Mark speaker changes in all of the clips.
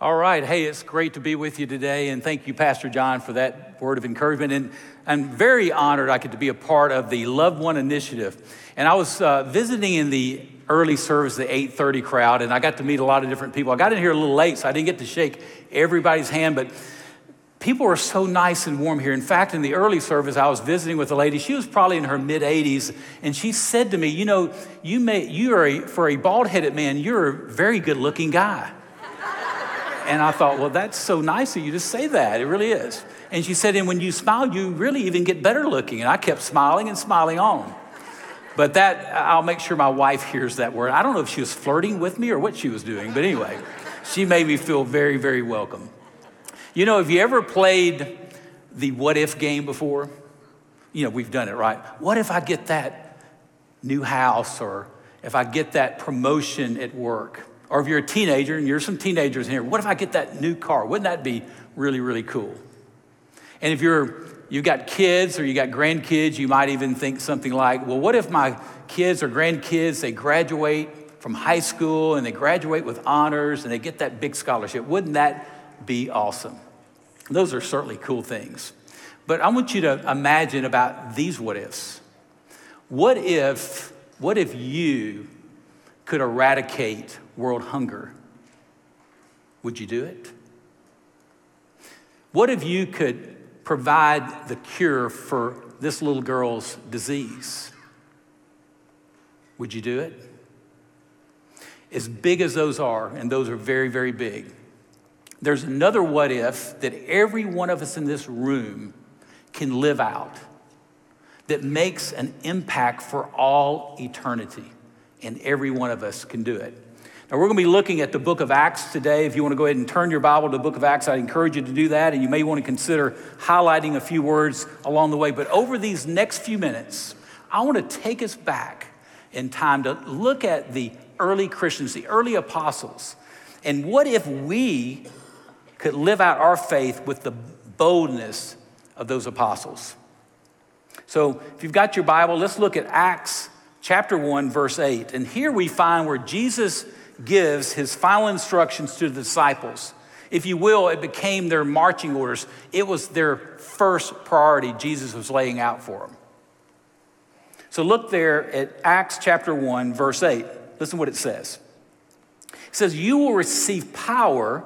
Speaker 1: All right. Hey, it's great to be with you today. And thank you, Pastor John, for that word of encouragement. And I'm very honored I get to be a part of the Love One Initiative. And I was uh, visiting in the early service, the 830 crowd, and I got to meet a lot of different people. I got in here a little late, so I didn't get to shake everybody's hand, but people are so nice and warm here. In fact, in the early service, I was visiting with a lady. She was probably in her mid 80s, and she said to me, "You know, you may you are a, for a bald-headed man, you're a very good-looking guy." And I thought, well, that's so nice of you to say that. It really is. And she said, and when you smile, you really even get better looking. And I kept smiling and smiling on. But that, I'll make sure my wife hears that word. I don't know if she was flirting with me or what she was doing, but anyway, she made me feel very, very welcome. You know, have you ever played the what if game before? You know, we've done it, right? What if I get that new house or if I get that promotion at work? Or if you're a teenager and you're some teenagers in here, what if I get that new car? Wouldn't that be really, really cool? And if you're you've got kids or you got grandkids, you might even think something like, well, what if my kids or grandkids they graduate from high school and they graduate with honors and they get that big scholarship? Wouldn't that be awesome? Those are certainly cool things. But I want you to imagine about these what ifs. What if, what if you could eradicate world hunger, would you do it? What if you could provide the cure for this little girl's disease? Would you do it? As big as those are, and those are very, very big, there's another what if that every one of us in this room can live out that makes an impact for all eternity, and every one of us can do it. Now, we're going to be looking at the book of Acts today. If you want to go ahead and turn your Bible to the book of Acts, I encourage you to do that. And you may want to consider highlighting a few words along the way. But over these next few minutes, I want to take us back in time to look at the early Christians, the early apostles. And what if we could live out our faith with the boldness of those apostles? So, if you've got your Bible, let's look at Acts chapter 1, verse 8. And here we find where Jesus gives his final instructions to the disciples. If you will, it became their marching orders. It was their first priority Jesus was laying out for them. So look there at Acts chapter 1, verse 8. Listen to what it says. It says, You will receive power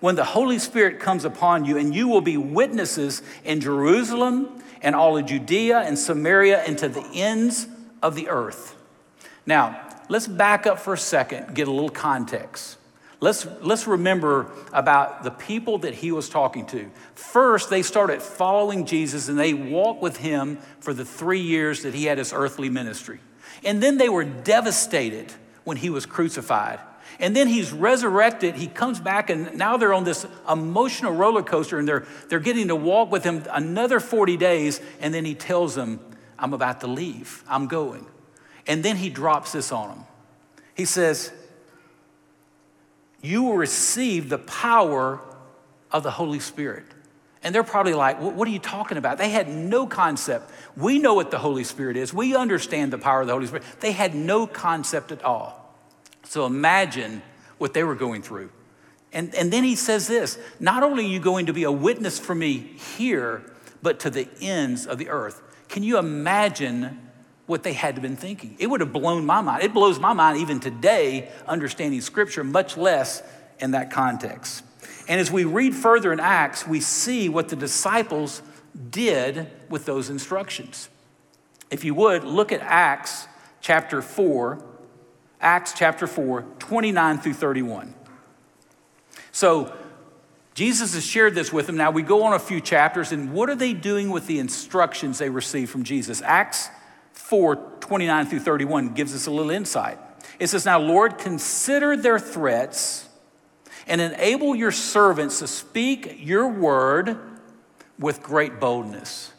Speaker 1: when the Holy Spirit comes upon you, and you will be witnesses in Jerusalem and all of Judea and Samaria and to the ends of the earth. Now, let's back up for a second, get a little context. Let's, let's remember about the people that he was talking to. First, they started following Jesus and they walked with him for the three years that he had his earthly ministry. And then they were devastated when he was crucified. And then he's resurrected. He comes back, and now they're on this emotional roller coaster, and they're, they're getting to walk with him another 40 days. And then he tells them, I'm about to leave, I'm going. And then he drops this on them. He says, You will receive the power of the Holy Spirit. And they're probably like, What are you talking about? They had no concept. We know what the Holy Spirit is, we understand the power of the Holy Spirit. They had no concept at all. So imagine what they were going through. And, and then he says this Not only are you going to be a witness for me here, but to the ends of the earth. Can you imagine what they had been thinking. It would have blown my mind. It blows my mind even today, understanding scripture, much less in that context. And as we read further in Acts, we see what the disciples did with those instructions. If you would, look at Acts chapter 4, Acts chapter 4, 29 through 31. So, Jesus has shared this with them. Now we go on a few chapters, and what are they doing with the instructions they received from Jesus? Acts 4 29 through 31 gives us a little insight. It says, Now, Lord, consider their threats and enable your servants to speak your word with great boldness.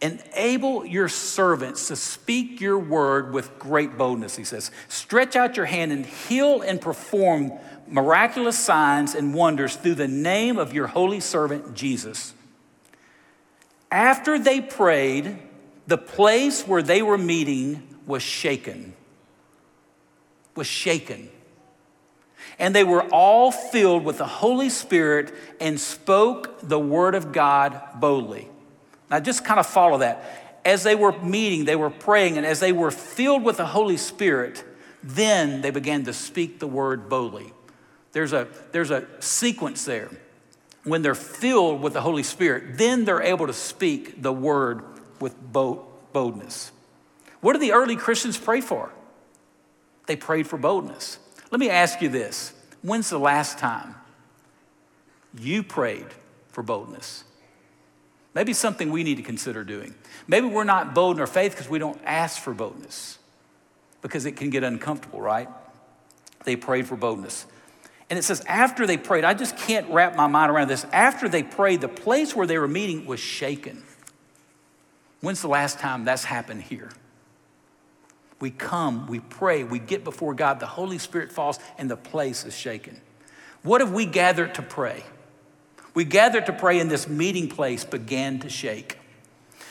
Speaker 1: Enable your servants to speak your word with great boldness, he says. Stretch out your hand and heal and perform miraculous signs and wonders through the name of your holy servant Jesus. After they prayed, the place where they were meeting was shaken. Was shaken. And they were all filled with the Holy Spirit and spoke the word of God boldly. Now, just kind of follow that. As they were meeting, they were praying, and as they were filled with the Holy Spirit, then they began to speak the word boldly. There's a, there's a sequence there. When they're filled with the Holy Spirit, then they're able to speak the word with boldness. What did the early Christians pray for? They prayed for boldness. Let me ask you this when's the last time you prayed for boldness? Maybe something we need to consider doing. Maybe we're not bold in our faith because we don't ask for boldness because it can get uncomfortable, right? They prayed for boldness. And it says, after they prayed, I just can't wrap my mind around this. After they prayed, the place where they were meeting was shaken. When's the last time that's happened here? We come, we pray, we get before God, the Holy Spirit falls, and the place is shaken. What have we gathered to pray? We gathered to pray, and this meeting place began to shake.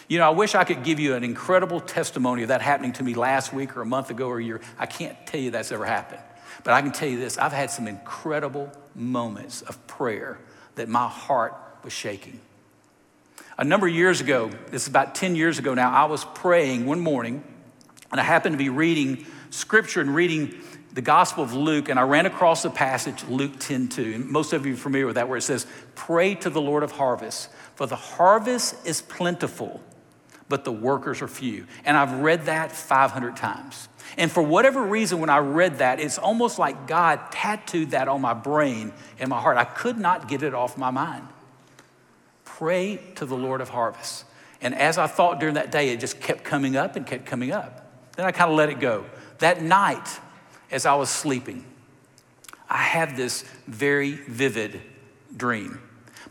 Speaker 1: You know, I wish I could give you an incredible testimony of that happening to me last week or a month ago or a year. I can't tell you that's ever happened. But I can tell you this I've had some incredible moments of prayer that my heart was shaking. A number of years ago, this is about 10 years ago now, I was praying one morning and I happened to be reading scripture and reading the Gospel of Luke, and I ran across the passage, Luke 10 2. And most of you are familiar with that, where it says, Pray to the Lord of harvest, for the harvest is plentiful, but the workers are few. And I've read that 500 times. And for whatever reason, when I read that, it's almost like God tattooed that on my brain and my heart. I could not get it off my mind. Pray to the Lord of harvest. And as I thought during that day, it just kept coming up and kept coming up. Then I kind of let it go. That night, as I was sleeping, I had this very vivid dream.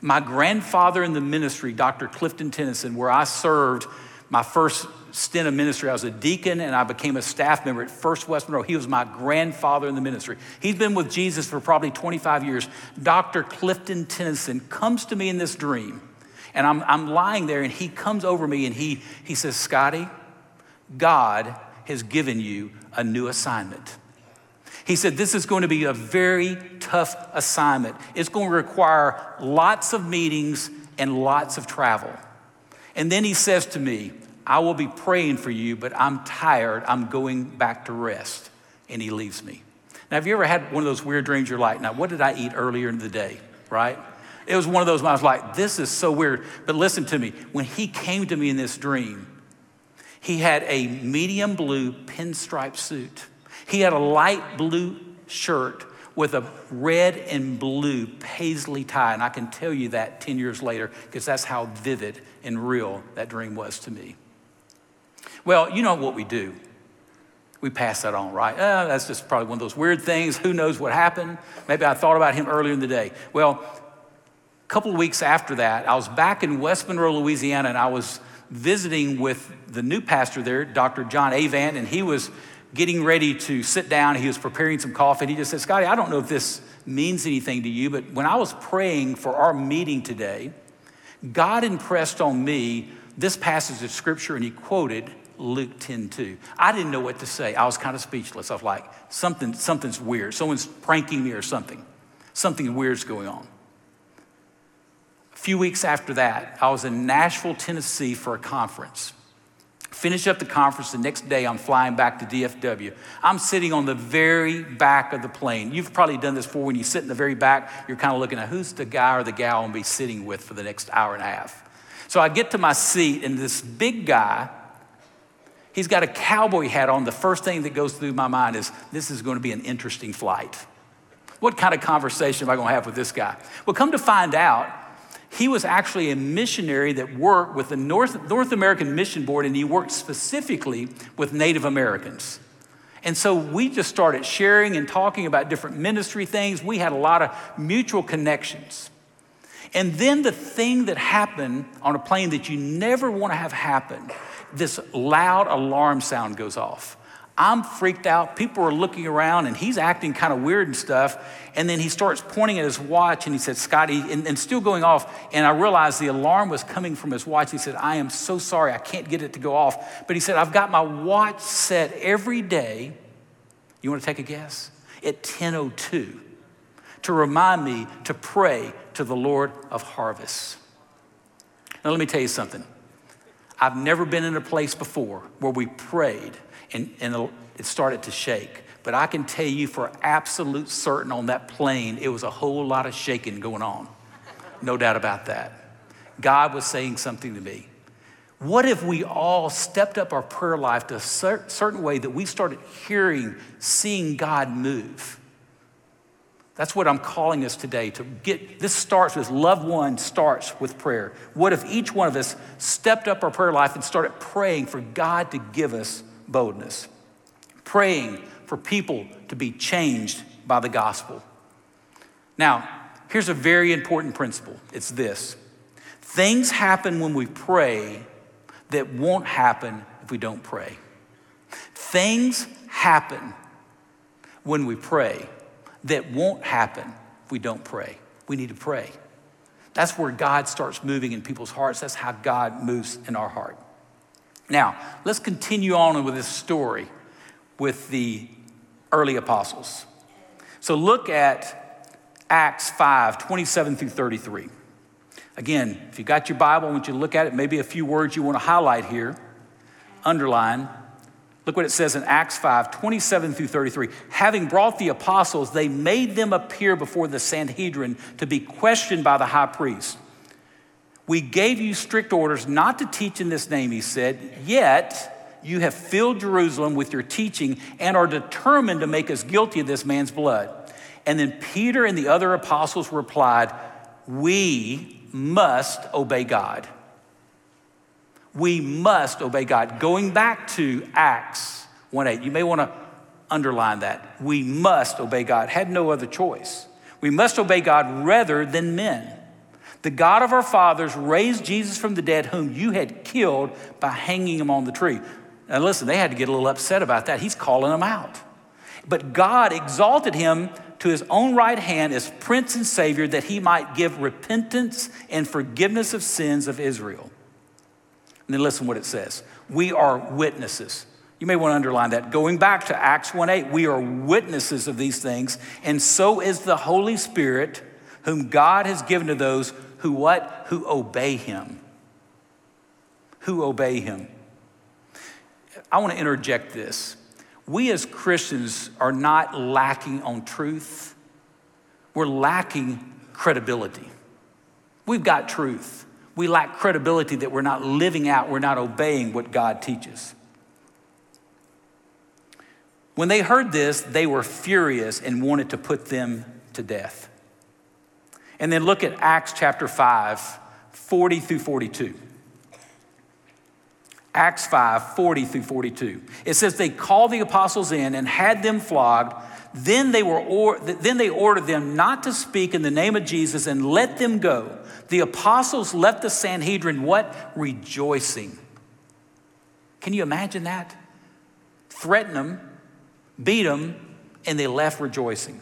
Speaker 1: My grandfather in the ministry, Dr. Clifton Tennyson, where I served my first stint of ministry, I was a deacon and I became a staff member at First West Monroe. He was my grandfather in the ministry. He's been with Jesus for probably 25 years. Dr. Clifton Tennyson comes to me in this dream, and I'm, I'm lying there, and he comes over me and he, he says, Scotty, God has given you a new assignment. He said, This is going to be a very tough assignment. It's going to require lots of meetings and lots of travel. And then he says to me, I will be praying for you, but I'm tired. I'm going back to rest. And he leaves me. Now, have you ever had one of those weird dreams you're like, now, what did I eat earlier in the day, right? It was one of those when I was like, this is so weird. But listen to me. When he came to me in this dream, he had a medium blue pinstripe suit. He had a light blue shirt with a red and blue paisley tie. And I can tell you that 10 years later because that's how vivid and real that dream was to me. Well, you know what we do. We pass that on, right? Uh, that's just probably one of those weird things. Who knows what happened? Maybe I thought about him earlier in the day. Well, couple weeks after that, I was back in West Monroe, Louisiana, and I was visiting with the new pastor there, Dr. John Avant, and he was getting ready to sit down. He was preparing some coffee, and he just said, Scotty, I don't know if this means anything to you, but when I was praying for our meeting today, God impressed on me this passage of scripture, and he quoted Luke 10 2. I didn't know what to say. I was kind of speechless. I was like, something, something's weird. Someone's pranking me or something. Something weird's going on. Few weeks after that, I was in Nashville, Tennessee for a conference. Finish up the conference the next day, I'm flying back to DFW. I'm sitting on the very back of the plane. You've probably done this before when you sit in the very back, you're kind of looking at who's the guy or the gal I'm gonna be sitting with for the next hour and a half. So I get to my seat, and this big guy, he's got a cowboy hat on. The first thing that goes through my mind is this is going to be an interesting flight. What kind of conversation am I going to have with this guy? Well, come to find out, he was actually a missionary that worked with the North, North American Mission Board, and he worked specifically with Native Americans. And so we just started sharing and talking about different ministry things. We had a lot of mutual connections. And then the thing that happened on a plane that you never want to have happen this loud alarm sound goes off. I'm freaked out. People are looking around and he's acting kind of weird and stuff. And then he starts pointing at his watch and he said, Scotty, and, and, still going off. And I realized the alarm was coming from his watch. He said, I am so sorry. I can't get it to go off. But he said, I've got my watch set every day. You want to take a guess? At 10.02. to remind me to pray to the Lord of harvests. Now, let me tell you something. I've never been in a place before where we prayed and, and it started to shake. But I can tell you for absolute certain on that plane, it was a whole lot of shaking going on. No doubt about that. God was saying something to me. What if we all stepped up our prayer life to a certain way that we started hearing, seeing God move? That's what I'm calling us today to get. This starts with love one, starts with prayer. What if each one of us stepped up our prayer life and started praying for God to give us boldness? Praying for people to be changed by the gospel. Now, here's a very important principle it's this things happen when we pray that won't happen if we don't pray. Things happen when we pray that won't happen if we don't pray. We need to pray. That's where God starts moving in people's hearts. That's how God moves in our heart. Now, let's continue on with this story with the early apostles. So look at Acts 5 27 through 33. Again, if you got your Bible, I want you to look at it. Maybe a few words you want to highlight here, underline. Look what it says in Acts 5 27 through 33. Having brought the apostles, they made them appear before the Sanhedrin to be questioned by the high priest. We gave you strict orders not to teach in this name, he said, yet you have filled Jerusalem with your teaching and are determined to make us guilty of this man's blood. And then Peter and the other apostles replied, We must obey God we must obey God. Going back to Acts 1 8, you may want to underline that. We must obey God. Had no other choice. We must obey God rather than men. The God of our fathers raised Jesus from the dead, whom you had killed by hanging him on the tree. Now, listen, they had to get a little upset about that. He's calling them out. But God exalted him to his own right hand as Prince and Savior that he might give repentance and forgiveness of sins of Israel. And then listen what it says. We are witnesses. You may want to underline that. Going back to Acts 1 8, we are witnesses of these things, and so is the Holy Spirit, whom God has given to those who what? Who obey him. Who obey him. I want to interject this. We as Christians are not lacking on truth, we're lacking credibility. We've got truth we lack credibility that we're not living out, we're not obeying what God teaches. When they heard this, they were furious and wanted to put them to death. And then look at Acts chapter 5, 40 through 42. Acts 5, 40 through 42. It says, They called the apostles in and had them flogged. Then they, were or, then they ordered them not to speak in the name of Jesus and let them go. The apostles left the Sanhedrin what? Rejoicing. Can you imagine that? Threaten them, beat them, and they left rejoicing.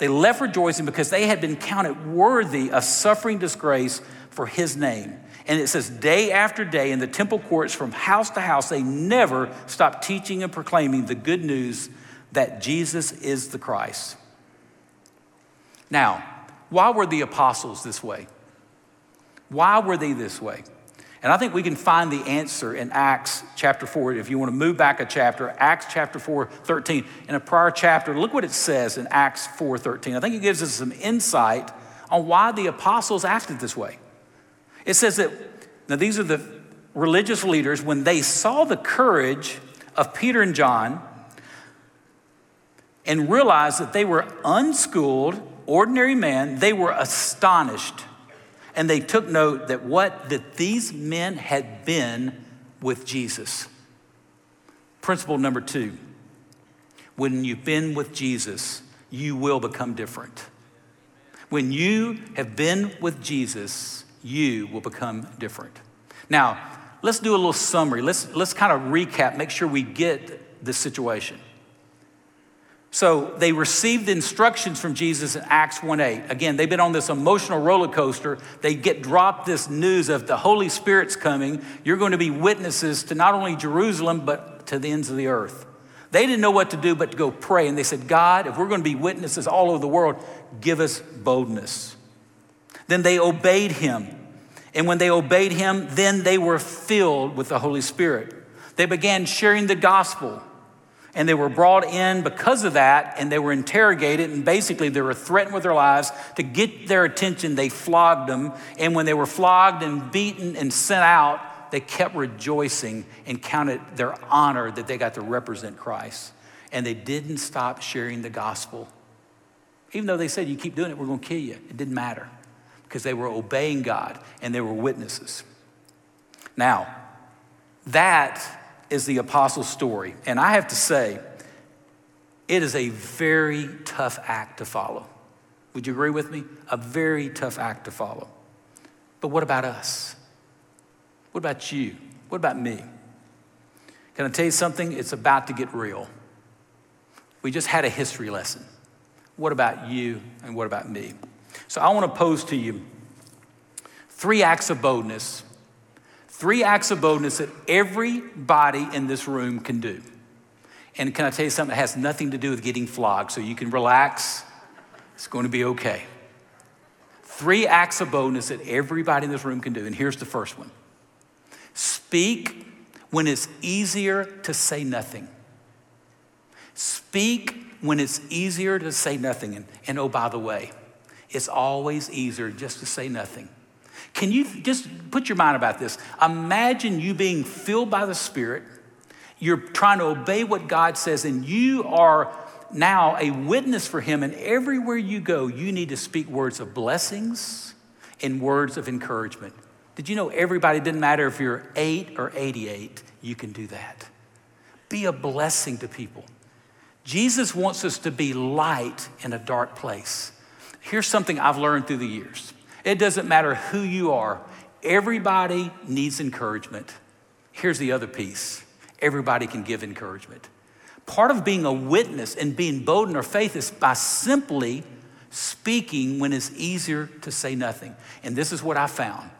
Speaker 1: They left rejoicing because they had been counted worthy of suffering disgrace for his name. And it says, day after day in the temple courts, from house to house, they never stopped teaching and proclaiming the good news that Jesus is the Christ. Now, why were the apostles this way? Why were they this way? And I think we can find the answer in Acts chapter 4. If you want to move back a chapter, Acts chapter 4, 13. In a prior chapter, look what it says in Acts 4, 13. I think it gives us some insight on why the apostles acted this way. It says that, now these are the religious leaders, when they saw the courage of Peter and John and realized that they were unschooled, ordinary men, they were astonished and they took note that what that these men had been with Jesus. Principle number 2. When you've been with Jesus, you will become different. When you have been with Jesus, you will become different. Now, let's do a little summary. Let's, let's kind of recap, make sure we get the situation. So they received instructions from Jesus in Acts 1:8. Again, they've been on this emotional roller coaster. They get dropped this news of the Holy Spirit's coming. You're going to be witnesses to not only Jerusalem, but to the ends of the earth. They didn't know what to do but to go pray. And they said, God, if we're going to be witnesses all over the world, give us boldness. Then they obeyed him. And when they obeyed him, then they were filled with the Holy Spirit. They began sharing the gospel. And they were brought in because of that, and they were interrogated, and basically they were threatened with their lives. To get their attention, they flogged them. And when they were flogged and beaten and sent out, they kept rejoicing and counted their honor that they got to represent Christ. And they didn't stop sharing the gospel. Even though they said, You keep doing it, we're going to kill you. It didn't matter because they were obeying God and they were witnesses. Now, that is the apostles' story. And I have to say, it is a very tough act to follow. Would you agree with me? A very tough act to follow. But what about us? What about you? What about me? Can I tell you something? It's about to get real. We just had a history lesson. What about you and what about me? So I want to pose to you three acts of boldness, three acts of boldness that everybody in this room can do. And can I tell you something that has nothing to do with getting flogged? So you can relax, it's going to be okay. Three acts of boldness that everybody in this room can do. And here's the first one Speak when it's easier to say nothing. Speak when it's easier to say nothing. And, and oh, by the way, it's always easier just to say nothing. Can you just put your mind about this? Imagine you being filled by the Spirit. You're trying to obey what God says, and you are now a witness for Him. And everywhere you go, you need to speak words of blessings and words of encouragement. Did you know everybody, didn't matter if you're eight or 88, you can do that? Be a blessing to people. Jesus wants us to be light in a dark place. Here's something I've learned through the years it doesn't matter who you are, everybody needs encouragement. Here's the other piece everybody can give encouragement. Part of being a witness and being bold in our faith is by simply speaking when it's easier to say nothing. And this is what I found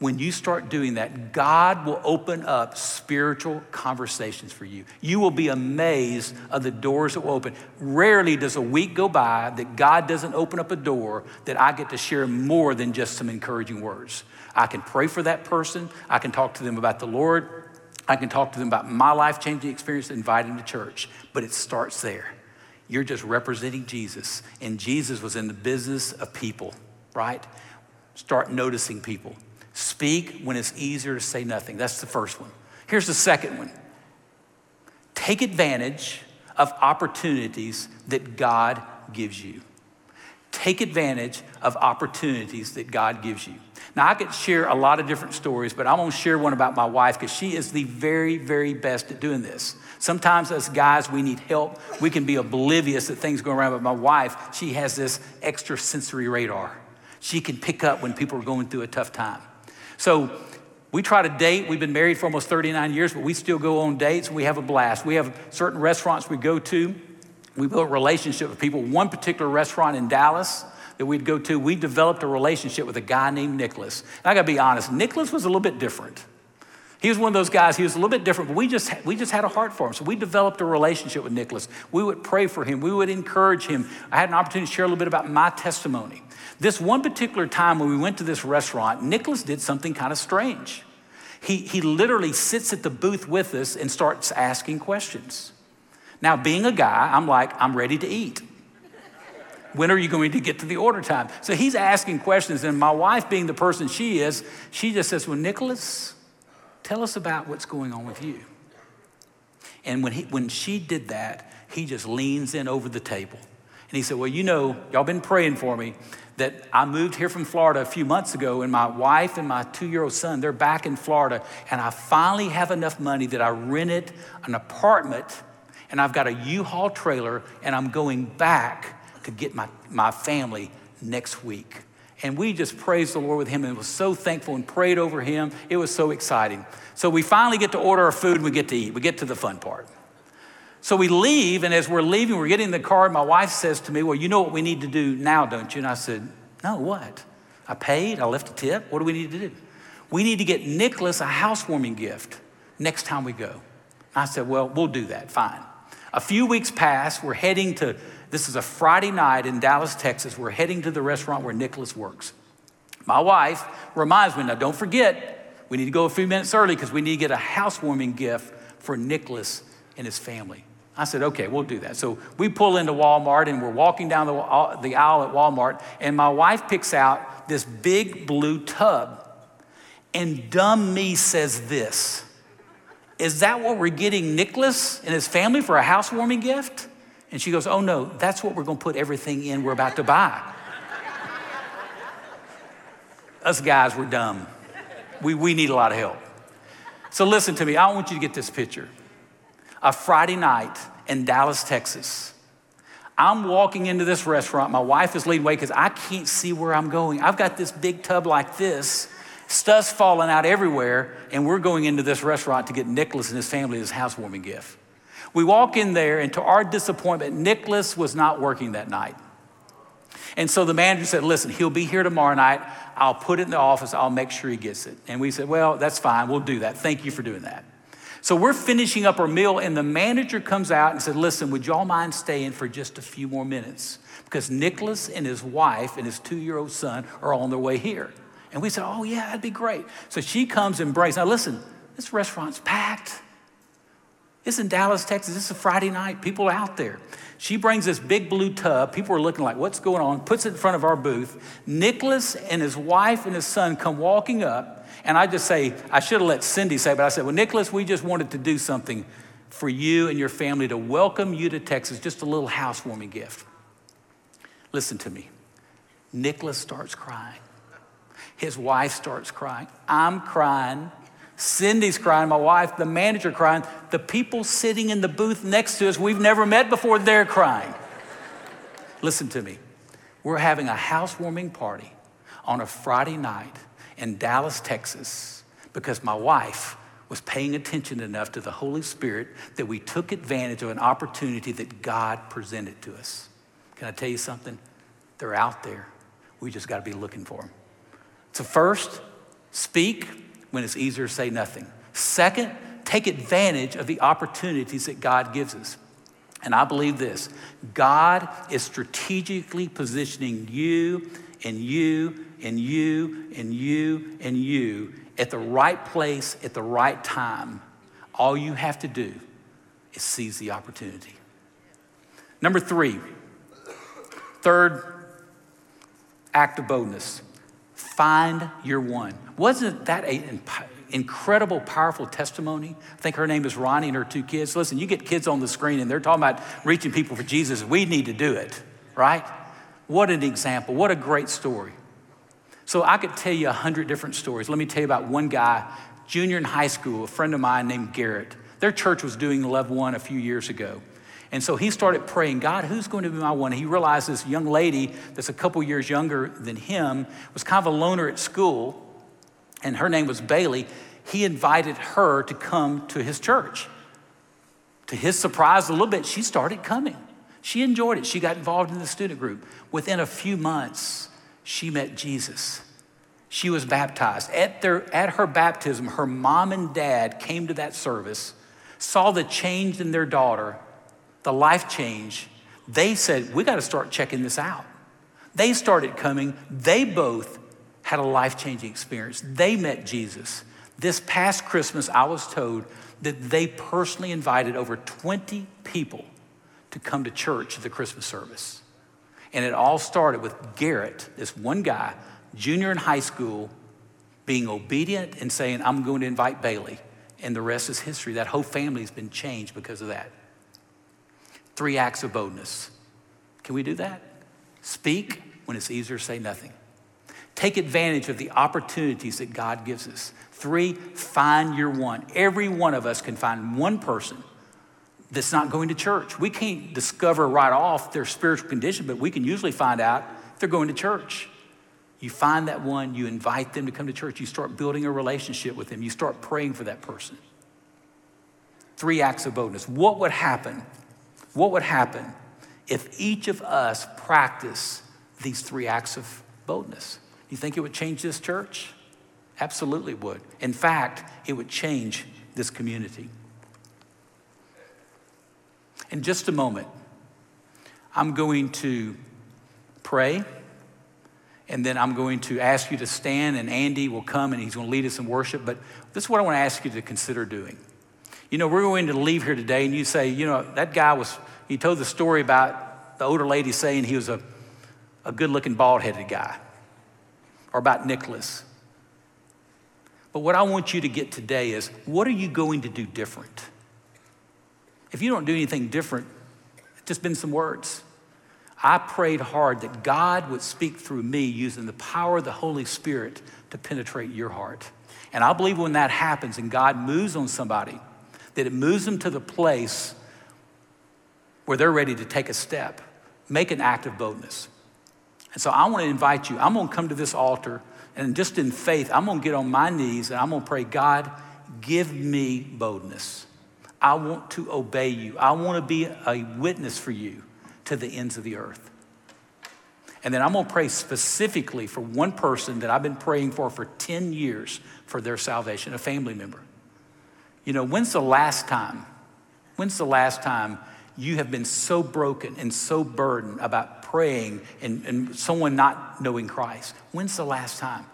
Speaker 1: when you start doing that, God will open up spiritual conversations for you. You will be amazed of the doors that will open. Rarely does a week go by that God doesn't open up a door that I get to share more than just some encouraging words. I can pray for that person. I can talk to them about the Lord. I can talk to them about my life changing experience, invite them to church. But it starts there. You're just representing Jesus, and Jesus was in the business of people, right? Start noticing people Speak when it's easier to say nothing. That's the first one. Here's the second one take advantage of opportunities that God gives you. Take advantage of opportunities that God gives you. Now, I could share a lot of different stories, but I'm gonna share one about my wife because she is the very, very best at doing this. Sometimes, as guys, we need help. We can be oblivious that things go around, but my wife, she has this extra sensory radar. She can pick up when people are going through a tough time. So we try to date. We've been married for almost 39 years, but we still go on dates we have a blast. We have certain restaurants we go to. We built a relationship with people. One particular restaurant in Dallas that we'd go to, we developed a relationship with a guy named Nicholas. And I gotta be honest, Nicholas was a little bit different. He was one of those guys, he was a little bit different, but we just, we just had a heart for him. So we developed a relationship with Nicholas. We would pray for him, we would encourage him. I had an opportunity to share a little bit about my testimony. This one particular time when we went to this restaurant, Nicholas did something kind of strange. He, he literally sits at the booth with us and starts asking questions. Now, being a guy, I'm like, I'm ready to eat. When are you going to get to the order time? So he's asking questions, and my wife, being the person she is, she just says, Well, Nicholas, tell us about what's going on with you. And when, he, when she did that, he just leans in over the table. And he said, Well, you know, y'all been praying for me that I moved here from Florida a few months ago, and my wife and my two year old son, they're back in Florida, and I finally have enough money that I rented an apartment, and I've got a U Haul trailer, and I'm going back to get my, my family next week. And we just praised the Lord with him and was so thankful and prayed over him. It was so exciting. So we finally get to order our food and we get to eat. We get to the fun part. So we leave, and as we're leaving, we're getting in the car, and my wife says to me, Well, you know what we need to do now, don't you? And I said, No, what? I paid, I left a tip. What do we need to do? We need to get Nicholas a housewarming gift next time we go. I said, Well, we'll do that, fine. A few weeks pass, we're heading to, this is a Friday night in Dallas, Texas. We're heading to the restaurant where Nicholas works. My wife reminds me, now don't forget, we need to go a few minutes early because we need to get a housewarming gift for Nicholas and his family. I said, okay, we'll do that. So we pull into Walmart and we're walking down the, uh, the aisle at Walmart, and my wife picks out this big blue tub. And dumb me says this Is that what we're getting Nicholas and his family for a housewarming gift? And she goes, Oh no, that's what we're to put everything in we're about to buy. Us guys, we're dumb. We, we need a lot of help. So listen to me. I want you to get this picture. A Friday night in Dallas, Texas. I'm walking into this restaurant. My wife is leading way because I can't see where I'm going. I've got this big tub like this, stuff's falling out everywhere, and we're going into this restaurant to get Nicholas and his family his housewarming gift. We walk in there, and to our disappointment, Nicholas was not working that night. And so the manager said, Listen, he'll be here tomorrow night. I'll put it in the office. I'll make sure he gets it. And we said, Well, that's fine. We'll do that. Thank you for doing that. So we're finishing up our meal, and the manager comes out and said, Listen, would y'all mind staying for just a few more minutes? Because Nicholas and his wife and his two year old son are on their way here. And we said, Oh, yeah, that'd be great. So she comes and breaks. Now, listen, this restaurant's packed. It's in Dallas, Texas. It's a Friday night. People are out there. She brings this big blue tub. People are looking like, what's going on? Puts it in front of our booth. Nicholas and his wife and his son come walking up. And I just say, I should have let Cindy say, but I said, well, Nicholas, we just wanted to do something for you and your family to welcome you to Texas, just a little housewarming gift. Listen to me. Nicholas starts crying. His wife starts crying. I'm crying. Cindy's crying, my wife, the manager crying, the people sitting in the booth next to us we've never met before, they're crying. Listen to me. We're having a housewarming party on a Friday night in Dallas, Texas, because my wife was paying attention enough to the Holy Spirit that we took advantage of an opportunity that God presented to us. Can I tell you something? They're out there. We just got to be looking for them. So, first, speak when it's easier to say nothing. Second, take advantage of the opportunities that God gives us. And I believe this God is strategically positioning you and you and you and you and you at the right place at the right time. All you have to do is seize the opportunity. Number three, third act of boldness find your one. Wasn't that an incredible, powerful testimony? I think her name is Ronnie and her two kids. Listen, you get kids on the screen and they're talking about reaching people for Jesus. We need to do it, right? What an example. What a great story. So I could tell you a hundred different stories. Let me tell you about one guy, junior in high school, a friend of mine named Garrett. Their church was doing Love One a few years ago. And so he started praying, God, who's going to be my one? He realized this young lady that's a couple years younger than him was kind of a loner at school, and her name was Bailey. He invited her to come to his church. To his surprise, a little bit, she started coming. She enjoyed it. She got involved in the student group. Within a few months, she met Jesus. She was baptized. At, their, at her baptism, her mom and dad came to that service, saw the change in their daughter, the life change, they said, we got to start checking this out. They started coming. They both had a life changing experience. They met Jesus. This past Christmas, I was told that they personally invited over 20 people to come to church at the Christmas service. And it all started with Garrett, this one guy, junior in high school, being obedient and saying, I'm going to invite Bailey. And the rest is history. That whole family has been changed because of that. Three acts of boldness. Can we do that? Speak when it's easier to say nothing. Take advantage of the opportunities that God gives us. Three, find your one. Every one of us can find one person that's not going to church. We can't discover right off their spiritual condition, but we can usually find out if they're going to church. You find that one, you invite them to come to church, you start building a relationship with them, you start praying for that person. Three acts of boldness. What would happen what would happen if each of us practice these three acts of boldness? You think it would change this church? Absolutely would. In fact, it would change this community. In just a moment, I'm going to pray, and then I'm going to ask you to stand, and Andy will come and he's going to lead us in worship. But this is what I want to ask you to consider doing. You know, we're going to leave here today, and you say, you know, that guy was, he told the story about the older lady saying he was a, a good looking, bald headed guy, or about Nicholas. But what I want you to get today is what are you going to do different? If you don't do anything different, it's just been some words. I prayed hard that God would speak through me using the power of the Holy Spirit to penetrate your heart. And I believe when that happens and God moves on somebody, that it moves them to the place where they're ready to take a step, make an act of boldness. And so I want to invite you, I'm going to come to this altar and just in faith, I'm going to get on my knees and I'm going to pray, God, give me boldness. I want to obey you. I want to be a witness for you to the ends of the earth. And then I'm going to pray specifically for one person that I've been praying for for 10 years for their salvation, a family member. You know, when's the last time? When's the last time you have been so broken and so burdened about praying and, and someone not knowing Christ? When's the last time?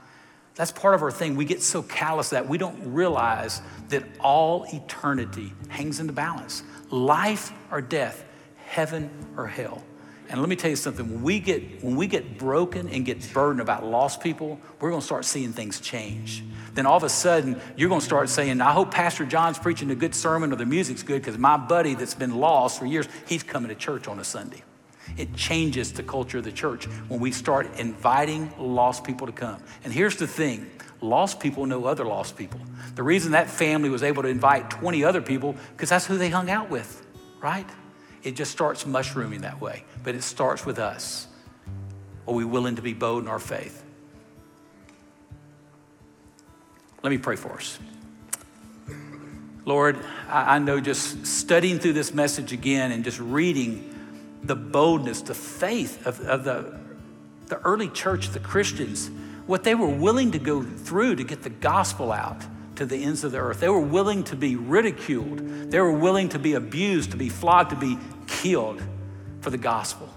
Speaker 1: That's part of our thing. We get so callous that we don't realize that all eternity hangs in the balance life or death, heaven or hell. And let me tell you something when we get, when we get broken and get burdened about lost people, we're going to start seeing things change. Then all of a sudden, you're going to start saying, I hope Pastor John's preaching a good sermon or the music's good because my buddy that's been lost for years, he's coming to church on a Sunday. It changes the culture of the church when we start inviting lost people to come. And here's the thing lost people know other lost people. The reason that family was able to invite 20 other people, because that's who they hung out with, right? It just starts mushrooming that way. But it starts with us. Are we willing to be bold in our faith? Let me pray for us. Lord, I know just studying through this message again and just reading the boldness, the faith of, of the, the early church, the Christians, what they were willing to go through to get the gospel out to the ends of the earth. They were willing to be ridiculed, they were willing to be abused, to be flogged, to be killed for the gospel.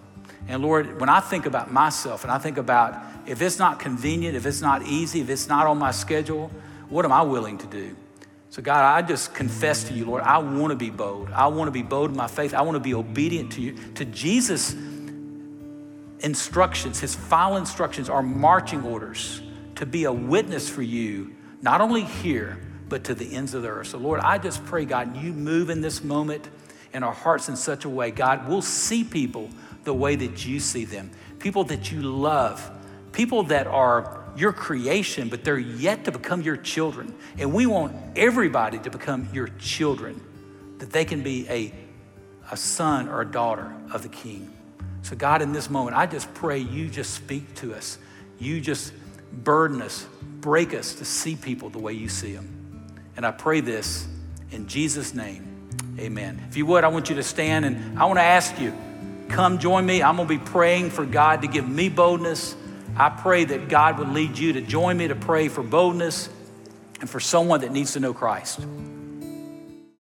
Speaker 1: And Lord, when I think about myself and I think about if it's not convenient, if it's not easy, if it's not on my schedule, what am I willing to do? So, God, I just confess to you, Lord, I want to be bold. I want to be bold in my faith. I want to be obedient to you, to Jesus' instructions. His final instructions are marching orders to be a witness for you, not only here, but to the ends of the earth. So, Lord, I just pray, God, you move in this moment in our hearts in such a way, God, we'll see people the way that you see them, people that you love, people that are your creation, but they're yet to become your children. And we want everybody to become your children, that they can be a, a son or a daughter of the King. So, God, in this moment, I just pray you just speak to us. You just burden us, break us to see people the way you see them. And I pray this in Jesus' name. Amen. If you would, I want you to stand and I want to ask you, come join me. I'm going to be praying for God to give me boldness I pray that God would lead you to join me to pray for boldness and for someone that needs to know Christ.